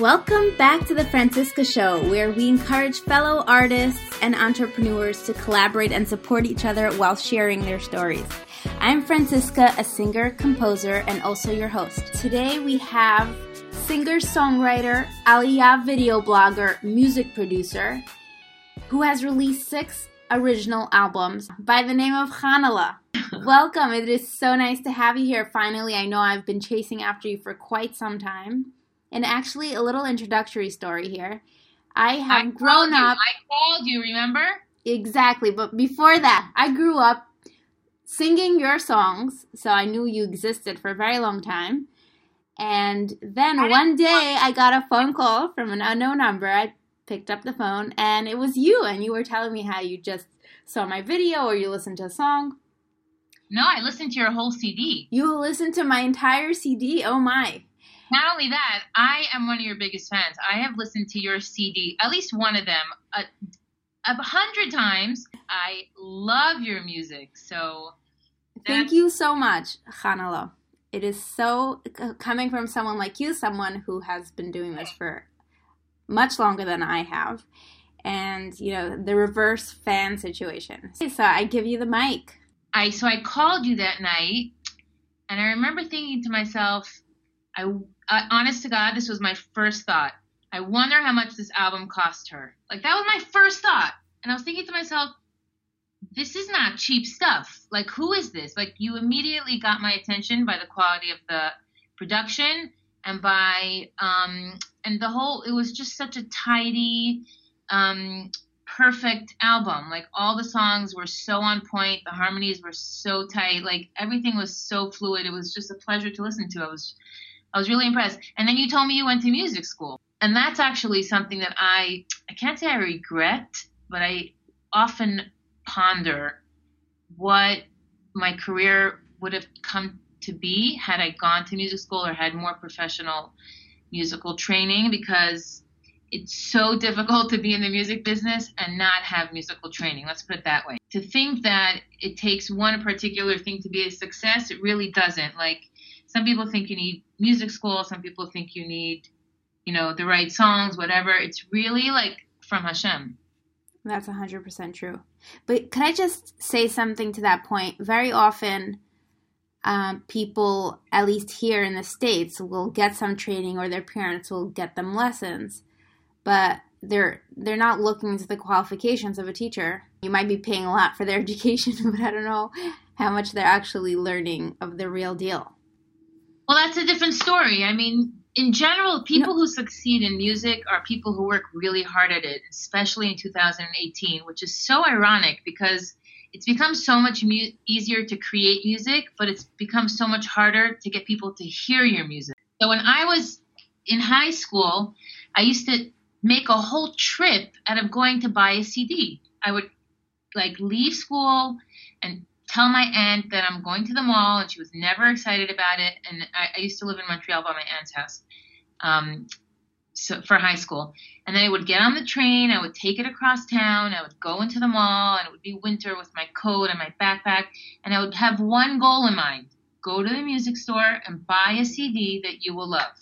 Welcome back to the Franciska Show, where we encourage fellow artists and entrepreneurs to collaborate and support each other while sharing their stories. I'm Franciska, a singer, composer, and also your host. Today we have singer songwriter, Aliyah video blogger, music producer, who has released six original albums by the name of Chanale. Welcome. It is so nice to have you here. Finally, I know I've been chasing after you for quite some time. And actually, a little introductory story here. I have I grown called you. up. I called you, remember? Exactly. But before that, I grew up singing your songs, so I knew you existed for a very long time. And then I one day I got a phone call from an unknown number. I picked up the phone and it was you, and you were telling me how you just saw my video or you listened to a song. No, I listened to your whole CD. You listened to my entire CD. Oh my. Not only that, I am one of your biggest fans. I have listened to your CD, at least one of them, a, a hundred times. I love your music. So Thank you so much, Chanale. It is so coming from someone like you, someone who has been doing this for much longer than I have. And, you know, the reverse fan situation. So I give you the mic. I so I called you that night, and I remember thinking to myself, I, I honest to God, this was my first thought. I wonder how much this album cost her. Like that was my first thought, and I was thinking to myself, this is not cheap stuff. Like who is this? Like you immediately got my attention by the quality of the production and by um and the whole. It was just such a tidy. Um, perfect album. Like all the songs were so on point, the harmonies were so tight, like everything was so fluid. It was just a pleasure to listen to. I was I was really impressed. And then you told me you went to music school. And that's actually something that I I can't say I regret, but I often ponder what my career would have come to be had I gone to music school or had more professional musical training because it's so difficult to be in the music business and not have musical training. Let's put it that way. To think that it takes one particular thing to be a success, it really doesn't. Like some people think you need music school, some people think you need, you know, the right songs, whatever. It's really like from Hashem. That's 100% true. But can I just say something to that point? Very often, um, people, at least here in the States, will get some training or their parents will get them lessons, but they're they're not looking into the qualifications of a teacher. You might be paying a lot for their education, but I don't know how much they're actually learning of the real deal. Well, that's a different story. I mean, in general, people who succeed in music are people who work really hard at it, especially in 2018, which is so ironic because it's become so much mu- easier to create music, but it's become so much harder to get people to hear your music. So when I was in high school, I used to make a whole trip out of going to buy a CD. I would like leave school and tell my aunt that I'm going to the mall, and she was never excited about it. And I, I used to live in Montreal by my aunt's house, um, so for high school. And then I would get on the train, I would take it across town, I would go into the mall, and it would be winter with my coat and my backpack, and I would have one goal in mind: go to the music store and buy a CD that you will love.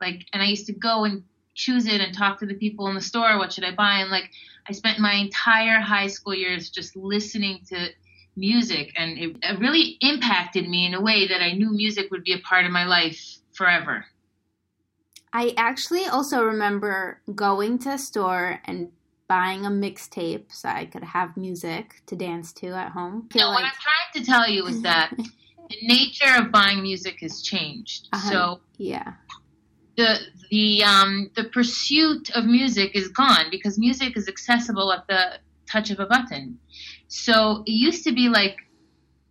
Like, and I used to go and choose it and talk to the people in the store. What should I buy? And like, I spent my entire high school years just listening to music and it, it really impacted me in a way that I knew music would be a part of my life forever. I actually also remember going to a store and buying a mixtape so I could have music to dance to at home. No, what I'm trying to tell you is that the nature of buying music has changed. Uh-huh. So yeah. the the um the pursuit of music is gone because music is accessible at the touch of a button. So it used to be like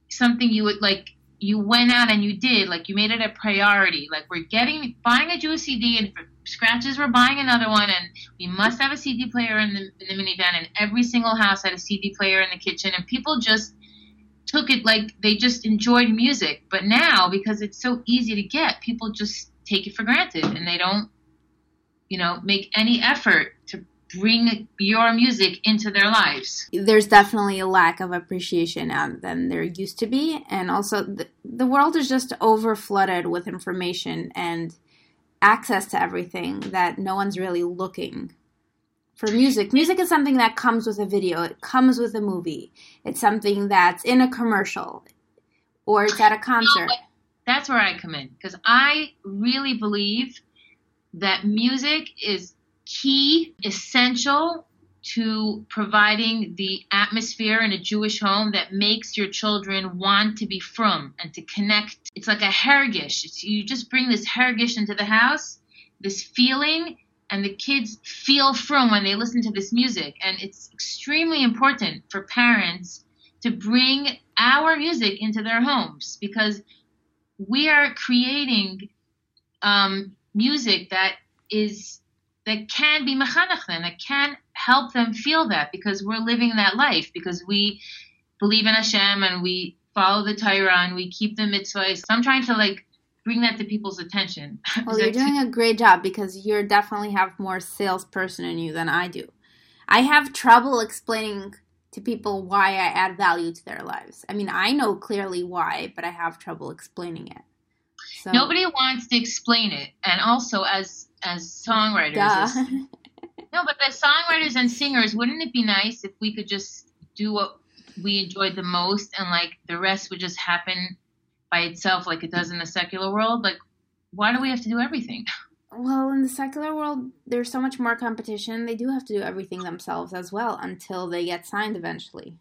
something you would like you went out and you did like you made it a priority. Like we're getting buying a Jewish CD and for scratches we're buying another one and we must have a CD player in the, in the minivan and every single house had a CD player in the kitchen and people just took it like they just enjoyed music. But now because it's so easy to get people just take it for granted and they don't you know make any effort to bring your music into their lives There's definitely a lack of appreciation than there used to be. And also, the, the world is just over flooded with information. And access to everything that no one's really looking for music. Music is something that comes with a video, it comes with a movie, it's something that's in a commercial or it's at a concert. that's where I come in because I really believe that music is key, essential to providing the atmosphere in a Jewish home that makes your children want to be from and to connect. It's like a hergish. It's, you just bring this hergish into the house, this feeling, and the kids feel from when they listen to this music. And it's extremely important for parents to bring our music into their homes because we are creating um, music that is that can be mechanech that can help them feel that because we're living that life because we believe in Hashem and we follow the Torah and we keep the mitzvahs. So I'm trying to like bring that to people's attention. Well, you're doing a great job because you definitely have more salesperson in you than I do. I have trouble explaining to people why I add value to their lives. I mean, I know clearly why, but I have trouble explaining it. So. Nobody wants to explain it, and also as as songwriters, as, no, but as songwriters and singers, wouldn't it be nice if we could just do what we enjoyed the most, and like the rest would just happen by itself, like it does in the secular world? Like, why do we have to do everything? Well, in the secular world, there's so much more competition. They do have to do everything themselves as well until they get signed eventually.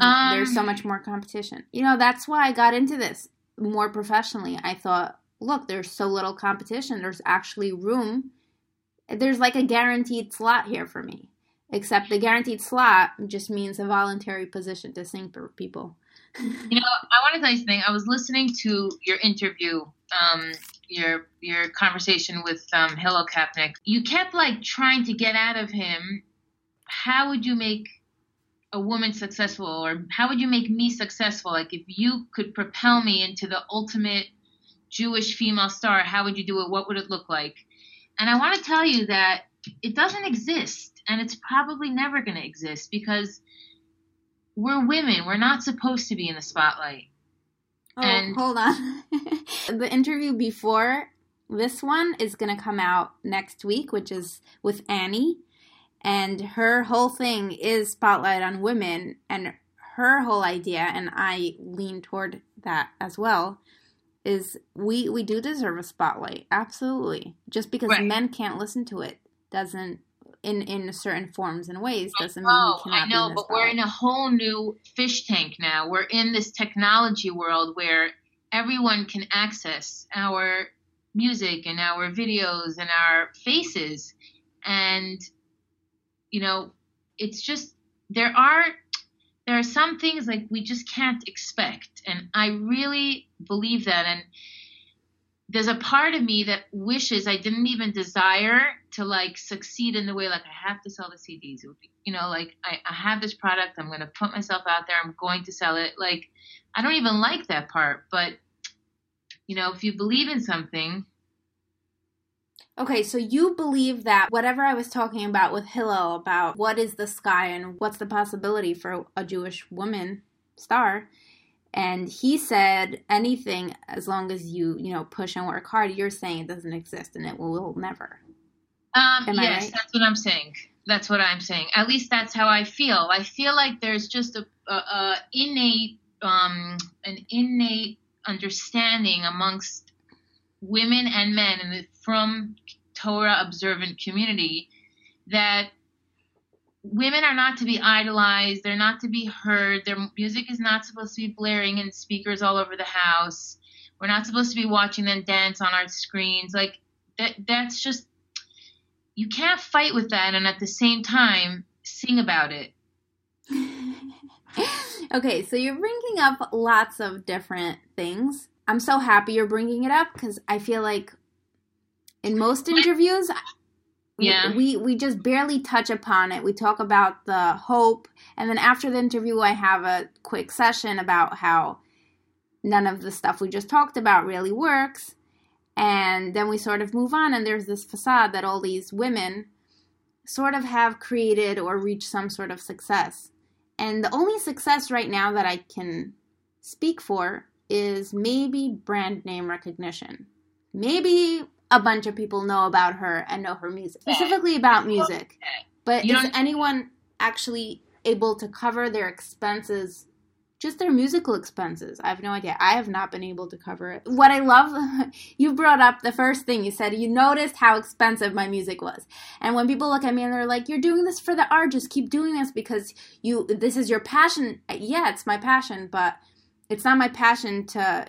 Um, there's so much more competition. You know, that's why I got into this more professionally. I thought, look, there's so little competition. There's actually room. There's like a guaranteed slot here for me. Except the guaranteed slot just means a voluntary position to sing for people. you know, I want to tell you something. I was listening to your interview um, your your conversation with um, Hillel Kapnick, you kept like trying to get out of him. How would you make a woman successful, or how would you make me successful? Like if you could propel me into the ultimate Jewish female star, how would you do it? What would it look like? And I want to tell you that it doesn't exist, and it's probably never going to exist because we're women. We're not supposed to be in the spotlight. Oh, and hold on. the interview before this one is going to come out next week, which is with Annie. And her whole thing is spotlight on women. And her whole idea, and I lean toward that as well, is we we do deserve a spotlight. Absolutely. Just because right. men can't listen to it doesn't in in certain forms and ways oh, doesn't mean we cannot. I know, but we're in a whole new fish tank now. We're in this technology world where everyone can access our music and our videos and our faces, and you know, it's just there are there are some things like we just can't expect, and I really believe that and there's a part of me that wishes I didn't even desire to like succeed in the way like I have to sell the CDs. You know, like I, I have this product, I'm going to put myself out there, I'm going to sell it. Like I don't even like that part, but you know, if you believe in something. Okay, so you believe that whatever I was talking about with Hillel about what is the sky and what's the possibility for a Jewish woman star, and he said anything as long as you you know push and work hard you're saying it doesn't exist and it will, never. Um, yes right? that's what i'm saying. That's what i'm saying. At least that's how i feel. I feel like there's just a, a, a innate um, an innate understanding amongst women and men in the from torah observant community that women are not to be idolized. They're not to be heard. Their music is not supposed to be blaring in speakers all over the house. We're not supposed to be watching them dance on our screens. Like that that's just you can't fight with that and at the same time sing about it. okay, so you're bringing up lots of different things. I'm so happy you're bringing it up because I feel like in most interviews, yeah. We we just barely touch upon it. We talk about the hope and then after the interview I have a quick session about how none of the stuff we just talked about really works. And then we sort of move on and there's this facade that all these women sort of have created or reached some sort of success. And the only success right now that I can speak for is maybe brand name recognition. maybe a bunch of people know about her and know her music, specifically about music. But You is anyone actually able to cover their expenses, just their musical expenses? I have no idea. I have not been able to cover it. What I love, you brought up the first thing you said, you noticed how expensive my music was. And when people look at me and they're like, "You're doing this for the art, just keep doing this because you this is your passion." Yeah, it's my passion, but it's not my passion to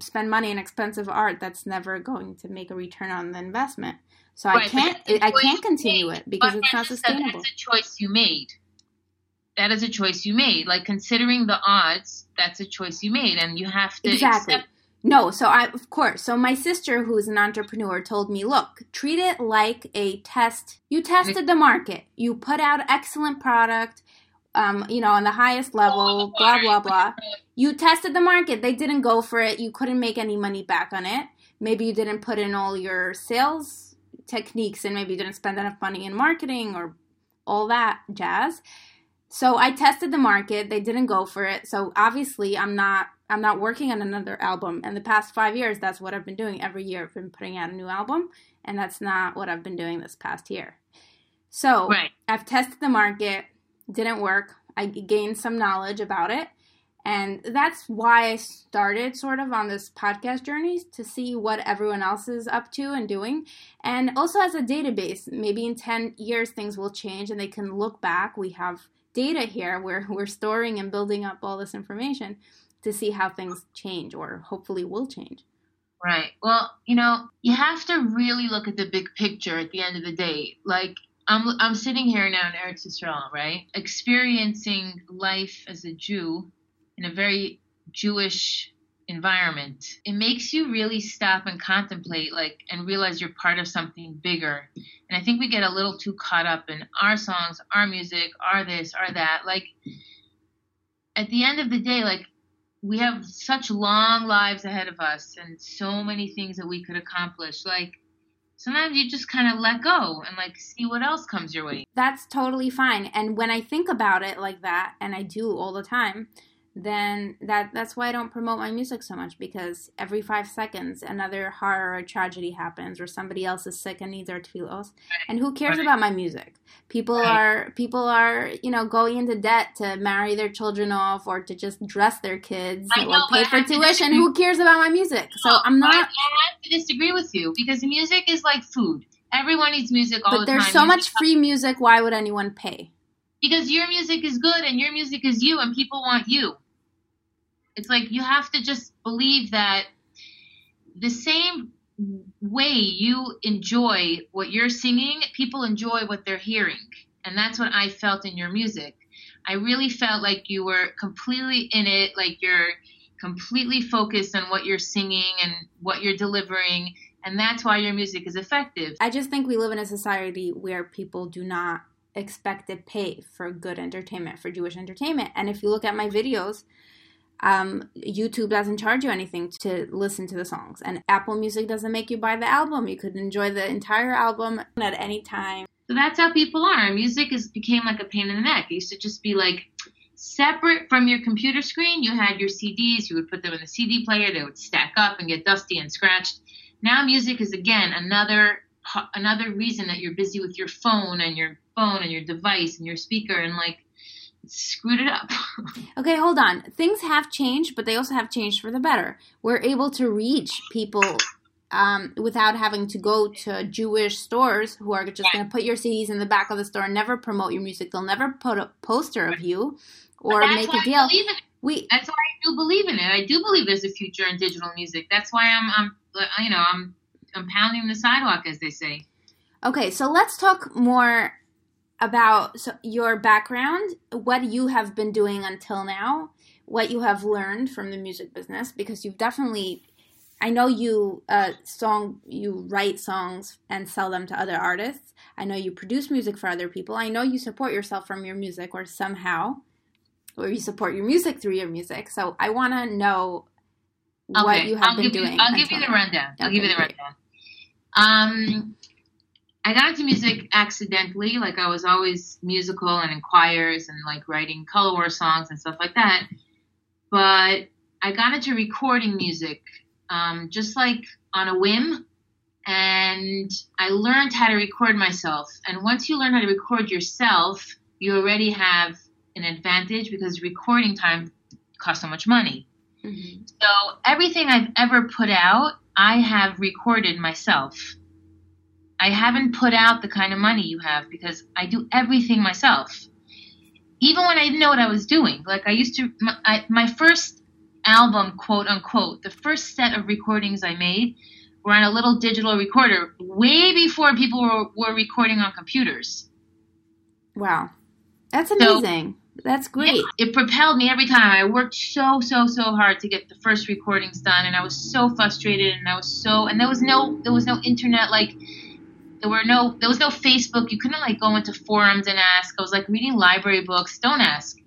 spend money on expensive art that's never going to make a return on the investment. So I Right, but can't I can't continue it because But it's not sustainable. That's a choice you made. That is a choice you made. Like considering the odds, that's a choice you made, and you have to Exactly. accept. No, so I of course. So my sister who's an entrepreneur told me, "Look, treat it like a test. You tested the market. You put out excellent product um, you know, on the highest level, blah blah blah. You tested the market. They didn't go for it. You couldn't make any money back on it. Maybe you didn't put in all your sales techniques and maybe you didn't spend enough money in marketing or all that jazz. So I tested the market. They didn't go for it. So obviously, I'm not I'm not working on another album. And the past 5 years, that's what I've been doing. Every year I've been putting out a new album, and that's not what I've been doing this past year. So, Right. I've tested the market, didn't work. I gained some knowledge about it. And that's why I started sort of on this podcast journey to see what everyone else is up to and doing. And also as a database, maybe in 10 years things will change and they can look back. We have data here where we're storing and building up all this information to see how things change or hopefully will change. Right. Well, you know, you have to really look at the big picture at the end of the day. Like I'm I'm sitting here now in Eretz Yisrael, right? Experiencing life as a Jew in a very Jewish environment. It makes you really stop and contemplate like and realize you're part of something bigger. And I think we get a little too caught up in our songs, our music, our this, our that. Like at the end of the day, like we have such long lives ahead of us and so many things that we could accomplish. Like sometimes you just kind of let go and like see what else comes your way. That's totally fine. And when I think about it like that, and I do all the time, then that that's why I don't promote my music so much because every five seconds another horror or tragedy happens or somebody else is sick and needs our tefillos. And who cares about my music? People are people are, you know, going into debt to marry their children off or to just dress their kids I or know, pay but for I have to tuition. Who cares about my music? So I'm not. I have to disagree with you because music is like food. Everyone needs music all but the time. But there's so much free music, why would anyone pay? because your music is good and your music is you and people want you. It's like you have to just believe that the same way you enjoy what you're singing, people enjoy what they're hearing. And that's what I felt in your music. I really felt like you were completely in it, like you're completely focused on what you're singing and what you're delivering. And that's why your music is effective. I just think we live in a society where people do not expect to pay for good entertainment, for Jewish entertainment. And if you look at my videos, um, YouTube doesn't charge you anything to listen to the songs, and Apple Music doesn't make you buy the album. You could enjoy the entire album at any time. So that's how people are. Music is became like a pain in the neck. It used to just be like separate from your computer screen. You had your CDs. You would put them in the CD player. They would stack up and get dusty and scratched. Now music is again another another reason that you're busy with your phone and your phone and your device and your speaker and like screwed it up. Okay, hold on. Things have changed, but they also have changed for the better. We're able to reach people um, without having to go to Jewish stores who are just going to put your CDs in the back of the store and never promote your music. They'll never put a poster of you or make a deal. I believe in it. We That's why I do believe in it. I do believe there's a future in digital music. That's why I'm, I'm you know, I'm, I'm pounding the sidewalk, as they say. okay. So let's talk more about your background, what you have been doing until now, what you have learned from the music business, because you've definitely. I know you uh, song you write songs and sell them to other artists. I know you produce music for other people. I know you support yourself from your music or somehow, or you support your music through your music. So I want to know what Okay, you have I'll been doing. You, I'll give you the rundown. I'll Okay, give you the rundown. Um, I got into music accidentally. Like I was always musical and in choirs and like writing color war songs and stuff like that. But I got into recording music, um, just like on a whim and I learned how to record myself. And once you learn how to record yourself, you already have an advantage because recording time costs so much money. Mm-hmm. So everything I've ever put out, I have recorded myself. I haven't put out the kind of money you have because I do everything myself. Even when I didn't know what I was doing, like I used to, my, I, my first album, quote unquote, the first set of recordings I made were on a little digital recorder way before people were, were recording on computers. Wow. That's amazing. So, That's great. Yeah, it propelled me every time. I worked so, so, so hard to get the first recordings done and I was so frustrated and I was so and there was no there was no internet like there were no there was no Facebook. You couldn't like go into forums and ask. I was like reading library books. Don't ask.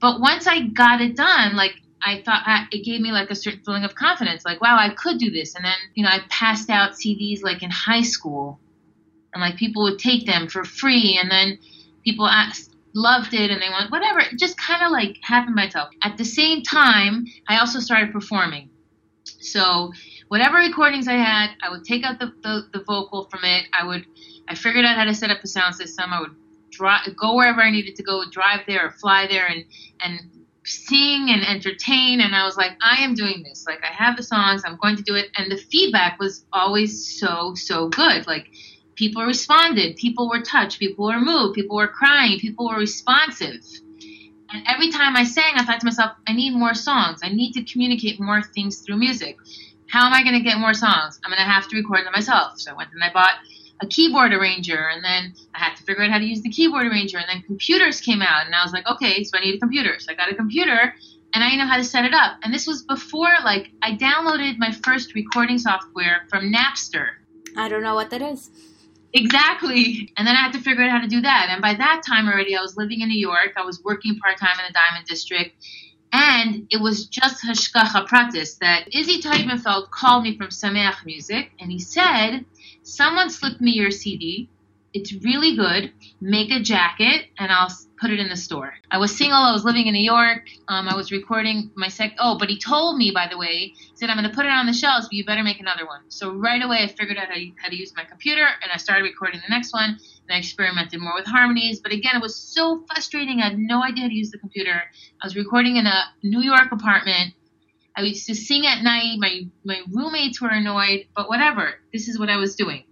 But once I got it done, like I thought I, it gave me like a certain feeling of confidence, like wow, I could do this. And then you know, I passed out CDs like in high school, and like people would take them for free, and then people asked, loved it, and they went whatever. It just kind of like happened by itself. At the same time, I also started performing. So whatever recordings I had, I would take out the, the, the vocal from it. I would I figured out how to set up a sound system. I would drive, go wherever I needed to go, drive there or fly there, and and sing and entertain. And I was like I am doing this. Like I have the songs. I'm going to do it. And the feedback was always so so good. Like people responded. People were touched. People were moved. People were crying. People were responsive. And every time I sang I thought to myself I need more songs. I need to communicate more things through music how am I going to get more songs I'm going to have to record them myself so I went and I bought a keyboard arranger and then I had to figure out how to use the keyboard arranger and then computers came out and I was like, okay, so I need a computer. So I got a computer and I know how to set it up. And this was before like I downloaded my first recording software from Napster. I don't know what that is. Exactly. And then I had to figure out how to do that. And by that time already I was living in New York. I was working part time in the Diamond District. And it was just Hashgacha Pratis that Izzy Teubenfeld called me from Sameach Music and he said someone slipped me your CD. It's really good. Make a jacket and I'll put it in the store. I was single. I was living in New York. Um, I was recording my sec. Oh, but he told me, by the way, he said, I'm going to put it on the shelves, but you better make another one. So right away, I figured out how how to use my computer and I started recording the next one. And I experimented more with harmonies. But again, it was so frustrating. I had no idea how to use the computer. I was recording in a New York apartment I used to sing at night. My my roommates were annoyed, but whatever. This is what I was doing.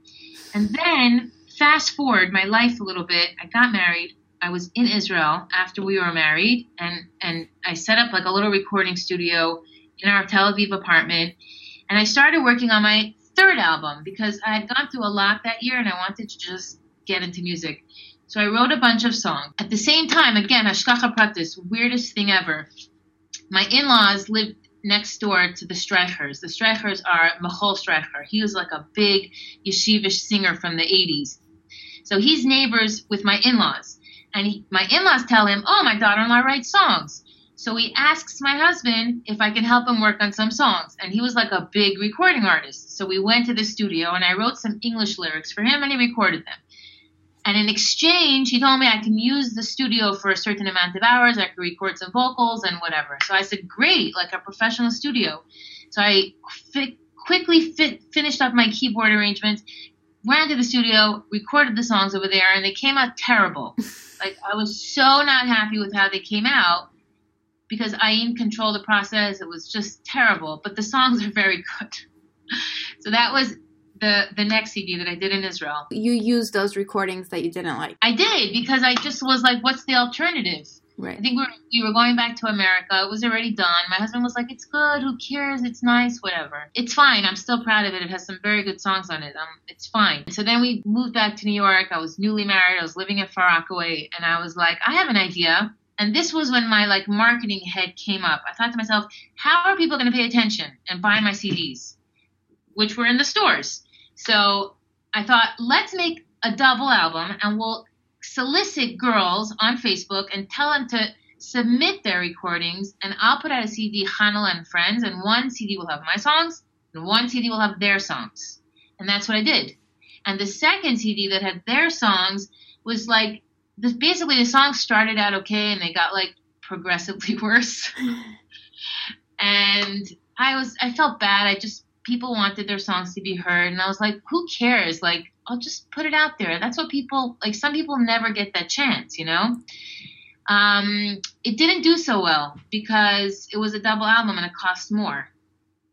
And then fast forward my life a little bit. I got married. I was in Israel after we were married, and and I set up like a little recording studio in our Tel Aviv apartment, and I started working on my third album because I had gone through a lot that year, and I wanted to just get into music. So I wrote a bunch of songs. At the same time, again, Hashgacha Pratis, weirdest thing ever. My in-laws lived next door to the Streichers. The Streichers are Michal Streicher. He was like a big yeshivish singer from the 80s. So he's neighbors with my in-laws. And he, my in-laws tell him, oh, my daughter-in-law writes songs. So he asks my husband if I can help him work on some songs. And he was like a big recording artist. So we went to the studio and I wrote some English lyrics for him and he recorded them. And in exchange, he told me I can use the studio for a certain amount of hours. I could record some vocals and whatever. So I said, great, like a professional studio. So I fi- quickly fit, finished up my keyboard arrangements, ran to the studio, recorded the songs over there, and they came out terrible. like I was so not happy with how they came out because I didn't control the process. It was just terrible. But the songs are very good. so that was the the next CD that I did in Israel. You used those recordings that you didn't like. I did because I just was like, what's the alternative? Right. I think we were, you were going back to America. It was already done. My husband was like, "It's good. Who cares? It's nice. Whatever. It's fine. I'm still proud of it. It has some very good songs on it. Um, it's fine." So then we moved back to New York. I was newly married. I was living at Far Rockaway, and I was like, "I have an idea." And this was when my like marketing head came up. I thought to myself, "How are people going to pay attention and buy my CDs, which were in the stores?" So I thought, let's make a double album and we'll solicit girls on Facebook and tell them to submit their recordings and I'll put out a CD, Chanale and Friends, and one CD will have my songs and one CD will have their songs. And that's what I did. And the second CD that had their songs was like, this, basically the songs started out okay and they got like progressively worse. and I was, I felt bad. I just people wanted their songs to be heard, and I was like, who cares? Like, I'll just put it out there. That's what people like. Some people never get that chance, you know. Um, it didn't do so well because it was a double album and it cost more.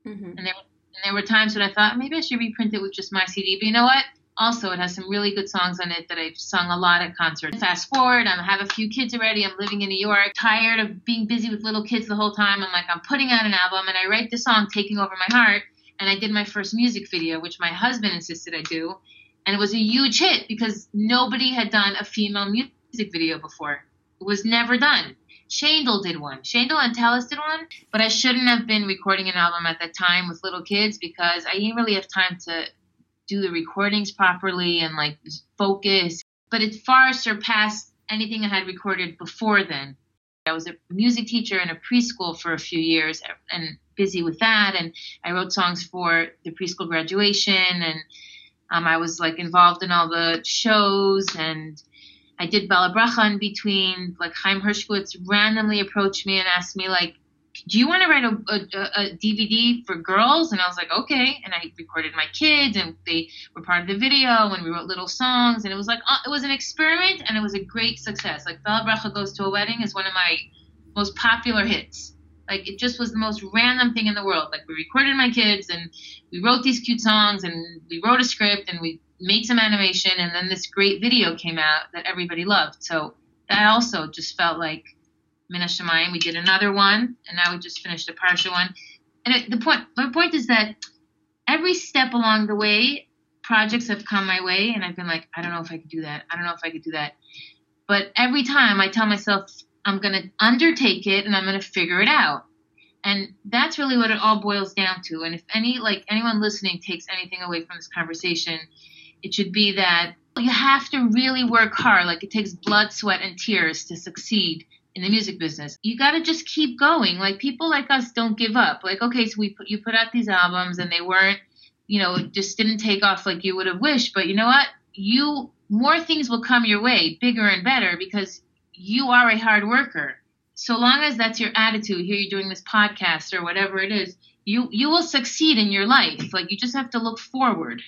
Mm-hmm. And, there, and there were times when I thought maybe I should reprint it with just my CD. But you know what? Also, it has some really good songs on it that I've sung a lot at concerts. Fast forward, I have a few kids already. I'm living in New York, tired of being busy with little kids the whole time. I'm like, I'm putting out an album, and I write the song "Taking Over My Heart," and I did my first music video, which my husband insisted I do, and it was a huge hit because nobody had done a female music video before. It was never done. Shandel did one. Shandel and Talis did one, but I shouldn't have been recording an album at that time with little kids because I didn't really have time to do the recordings properly and like focus. But it far surpassed anything I had recorded before then. I was a music teacher in a preschool for a few years and busy with that. And I wrote songs for the preschool graduation. And um, I was like involved in all the shows. And I did Bella Bracha in between. Like Chaim Hershkowitz randomly approached me and asked me, like, do you want to write a, a, a, DVD for girls? And I was like, okay. And I recorded my kids, and they were part of the video, and we wrote little songs, and it was like uh, it was an experiment, and it was a great success. Like Bella Bracha Goes to a Wedding is one of my most popular hits. Like it just was the most random thing in the world. Like we recorded my kids, and we wrote these cute songs, and we wrote a script, and we made some animation, and then this great video came out that everybody loved. So that also just felt like Min HaShamayim. We did another one, and now we just finished a partial one. And it, the point, my point is that every step along the way, projects have come my way, and I've been like, I don't know if I could do that. I don't know if I could do that. But every time I tell myself, I'm going to undertake it and I'm going to figure it out. And that's really what it all boils down to. And if any, like anyone listening takes anything away from this conversation, it should be that you have to really work hard. Like it takes blood, sweat, and tears to succeed in the music business. You got to just keep going. Like people like us don't give up. Like okay, so we put, you put out these albums and they weren't, you know, just didn't take off like you would have wished. But you know what? You more things will come your way, bigger and better, because you are a hard worker. So long as that's your attitude, here you're doing this podcast or whatever it is, you you will succeed in your life. Like you just have to look forward.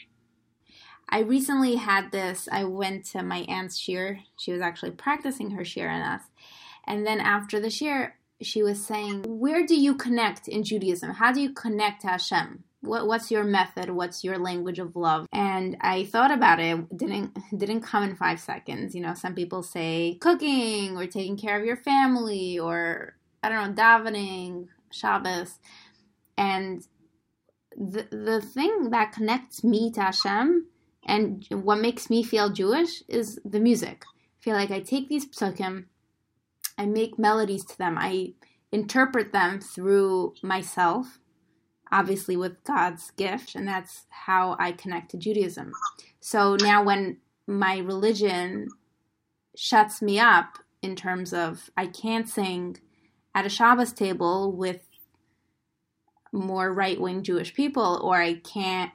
I recently had this. I went to my aunt's shiur. She was actually practicing her shiur on us, and then after the shiur, she was saying, Where do you connect in Judaism? How do you connect to Hashem? What, what's your method? What's your language of love? And I thought about it. Didn't didn't come in five seconds. You know, some people say cooking or taking care of your family or I don't know, davening, Shabbos. And the the thing that connects me to Hashem and what makes me feel Jewish is the music. I feel like I take these psukim I make melodies to them. I interpret them through myself, obviously with God's gift, and that's how I connect to Judaism. So now when my religion shuts me up in terms of I can't sing at a Shabbos table with more right wing Jewish people, or I can't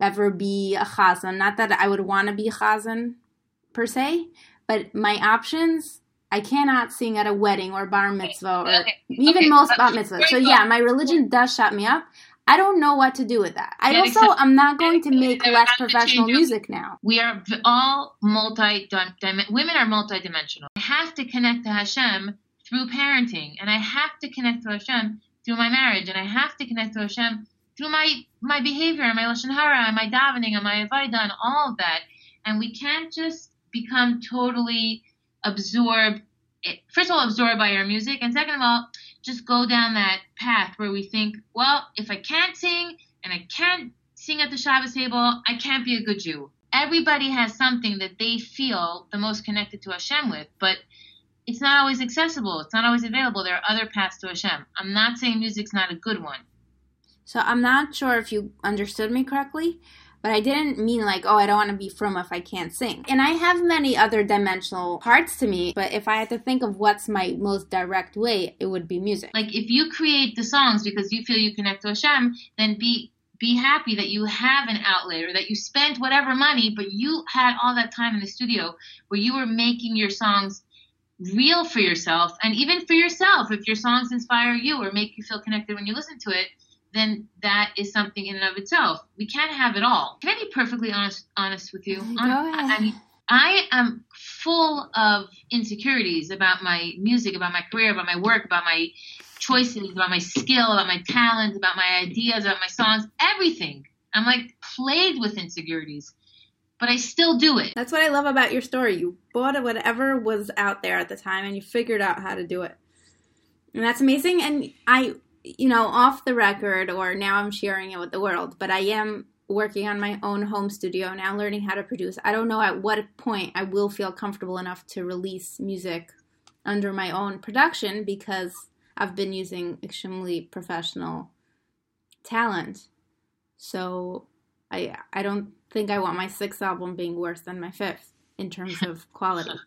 ever be a chazan. Not that I would want to be a chazan per se, but my options I cannot sing at a wedding or bar mitzvah or okay. even okay. most bar mitzvahs. So yeah, my religion does shut me up. I don't know what to do with that. I also I'm not going to make less professional music now. We are all multi women are multidimensional. I have to connect to Hashem through parenting, and I have to connect to Hashem through my marriage, and I have to connect to Hashem through my my behavior, and my lashon hara, and my davening, and my avodah, and all of that. And we can't just become totally absorbed first of all absorbed by our music and second of all just go down that path where we think well if i can't sing and i can't sing at the Shabbos table i can't be a good jew. Everybody has something that they feel the most connected to hashem with but it's not always accessible. It's not always available. There are other paths to hashem. I'm not saying music's not a good one. So i'm not sure if you understood me correctly but I didn't mean like, oh, I don't want to be from if I can't sing. And I have many other dimensional parts to me, but if I had to think of what's my most direct way, it would be music. Like if you create the songs because you feel you connect to Hashem, then be be happy that you have an outlet or that you spent whatever money, but you had all that time in the studio where you were making your songs real for yourself and even for yourself if your songs inspire you or make you feel connected when you listen to it then that is something in and of itself. We can't have it all. Can I be perfectly honest honest with you? Go On- ahead. I mean, I am full of insecurities about my music, about my career, about my work, about my choices, about my skill, about my talent, about my ideas, about my songs, everything. I'm like plagued with insecurities, but I still do it. That's what I love about your story. You bought whatever was out there at the time and you figured out how to do it. And that's amazing. And I, you know, off the record, or now I'm sharing it with the world, but I am working on my own home studio now, learning how to produce. I don't know at what point I will feel comfortable enough to release music under my own production because I've been using extremely professional talent. So I I don't think I want my sixth album being worse than my fifth in terms of quality.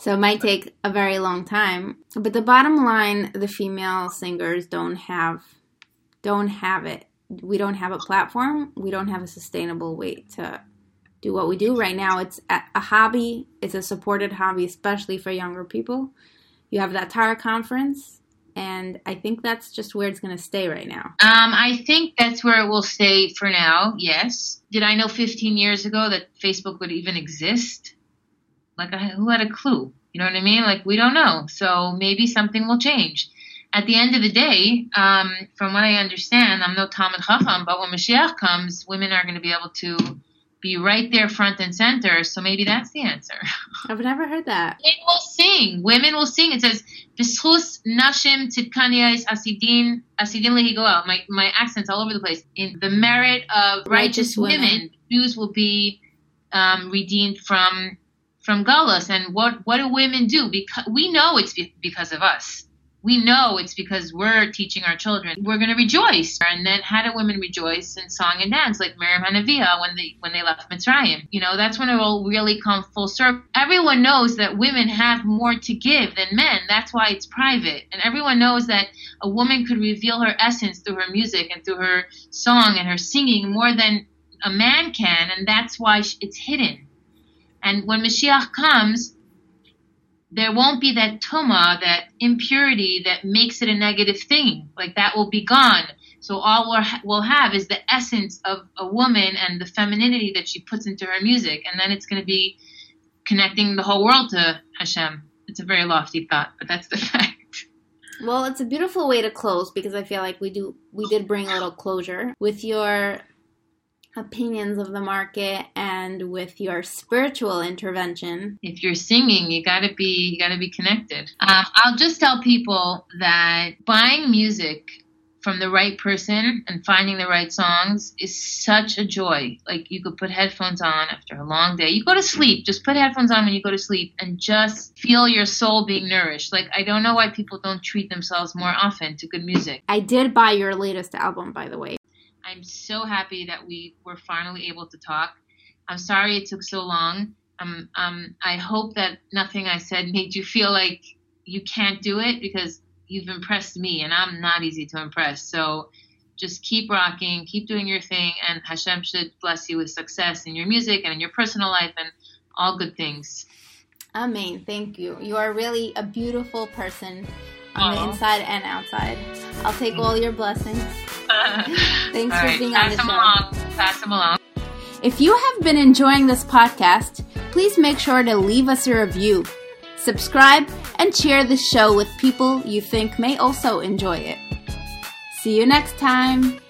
So it might take a very long time. But the bottom line, the female singers don't have don't have it. We don't have a platform. We don't have a sustainable way to do what we do right now. It's a hobby. It's a supported hobby, especially for younger people. You have that Tara conference, and I think that's just where it's going to stay right now. Um, I think that's where it will stay for now. Yes. Did I know 15 years ago that Facebook would even exist? Like, I, who had a clue? You know what I mean? Like, we don't know. So maybe something will change. At the end of the day, um, from what I understand, I'm no Talmud Chacham, but when Mashiach comes, women are going to be able to be right there front and center. So maybe that's the answer. I've never heard that. Women will sing. Women will sing. It says, "B'schus nashim tzidkaniyas asidin asidin lehigoel." My my accents all over the place. In the merit of Righteous righteous, women. women, Jews will be um, redeemed from from galus. And what what do women do? Because we know it's be- because of us. We know it's because we're teaching our children. We're going to rejoice. And then how do women rejoice in song and dance like Miriam Hanavia when they when they left Mitzrayim? You know, that's when it will really come full circle. Everyone knows that women have more to give than men. That's why it's private. And everyone knows that a woman could reveal her essence through her music and through her song and her singing more than a man can, and that's why it's hidden. And when Mashiach comes, there won't be that tuma, that impurity that makes it a negative thing. Like that will be gone. So all we'll, ha- we'll have is the essence of a woman and the femininity that she puts into her music, and then it's going to be connecting the whole world to Hashem. It's a very lofty thought, but that's the fact. Well, it's a beautiful way to close because I feel like we do we did bring a little closure with your opinions of the market and with your spiritual intervention. if you're singing, you gotta be you gotta be connected. Um, I'll just tell people that buying music from the right person and finding the right songs is such a joy. Like you could put headphones on after a long day. You go to sleep, just put headphones on when you go to sleep and just feel your soul being nourished. Like I don't know why people don't treat themselves more often to good music. I did buy your latest album, by the way. I'm so happy that we were finally able to talk. I'm sorry it took so long. Um, um, I hope that nothing I said made you feel like you can't do it because you've impressed me and I'm not easy to impress. So just keep rocking, keep doing your thing, and Hashem should bless you with success in your music and in your personal life and all good things. Amen. Thank you. You are really a beautiful person on the inside and outside. I'll take all your blessings. Thanks for being on Pass the them show. along. Pass them along. If you have been enjoying this podcast, please make sure to leave us a review, subscribe, and share this show with people you think may also enjoy it. See you next time.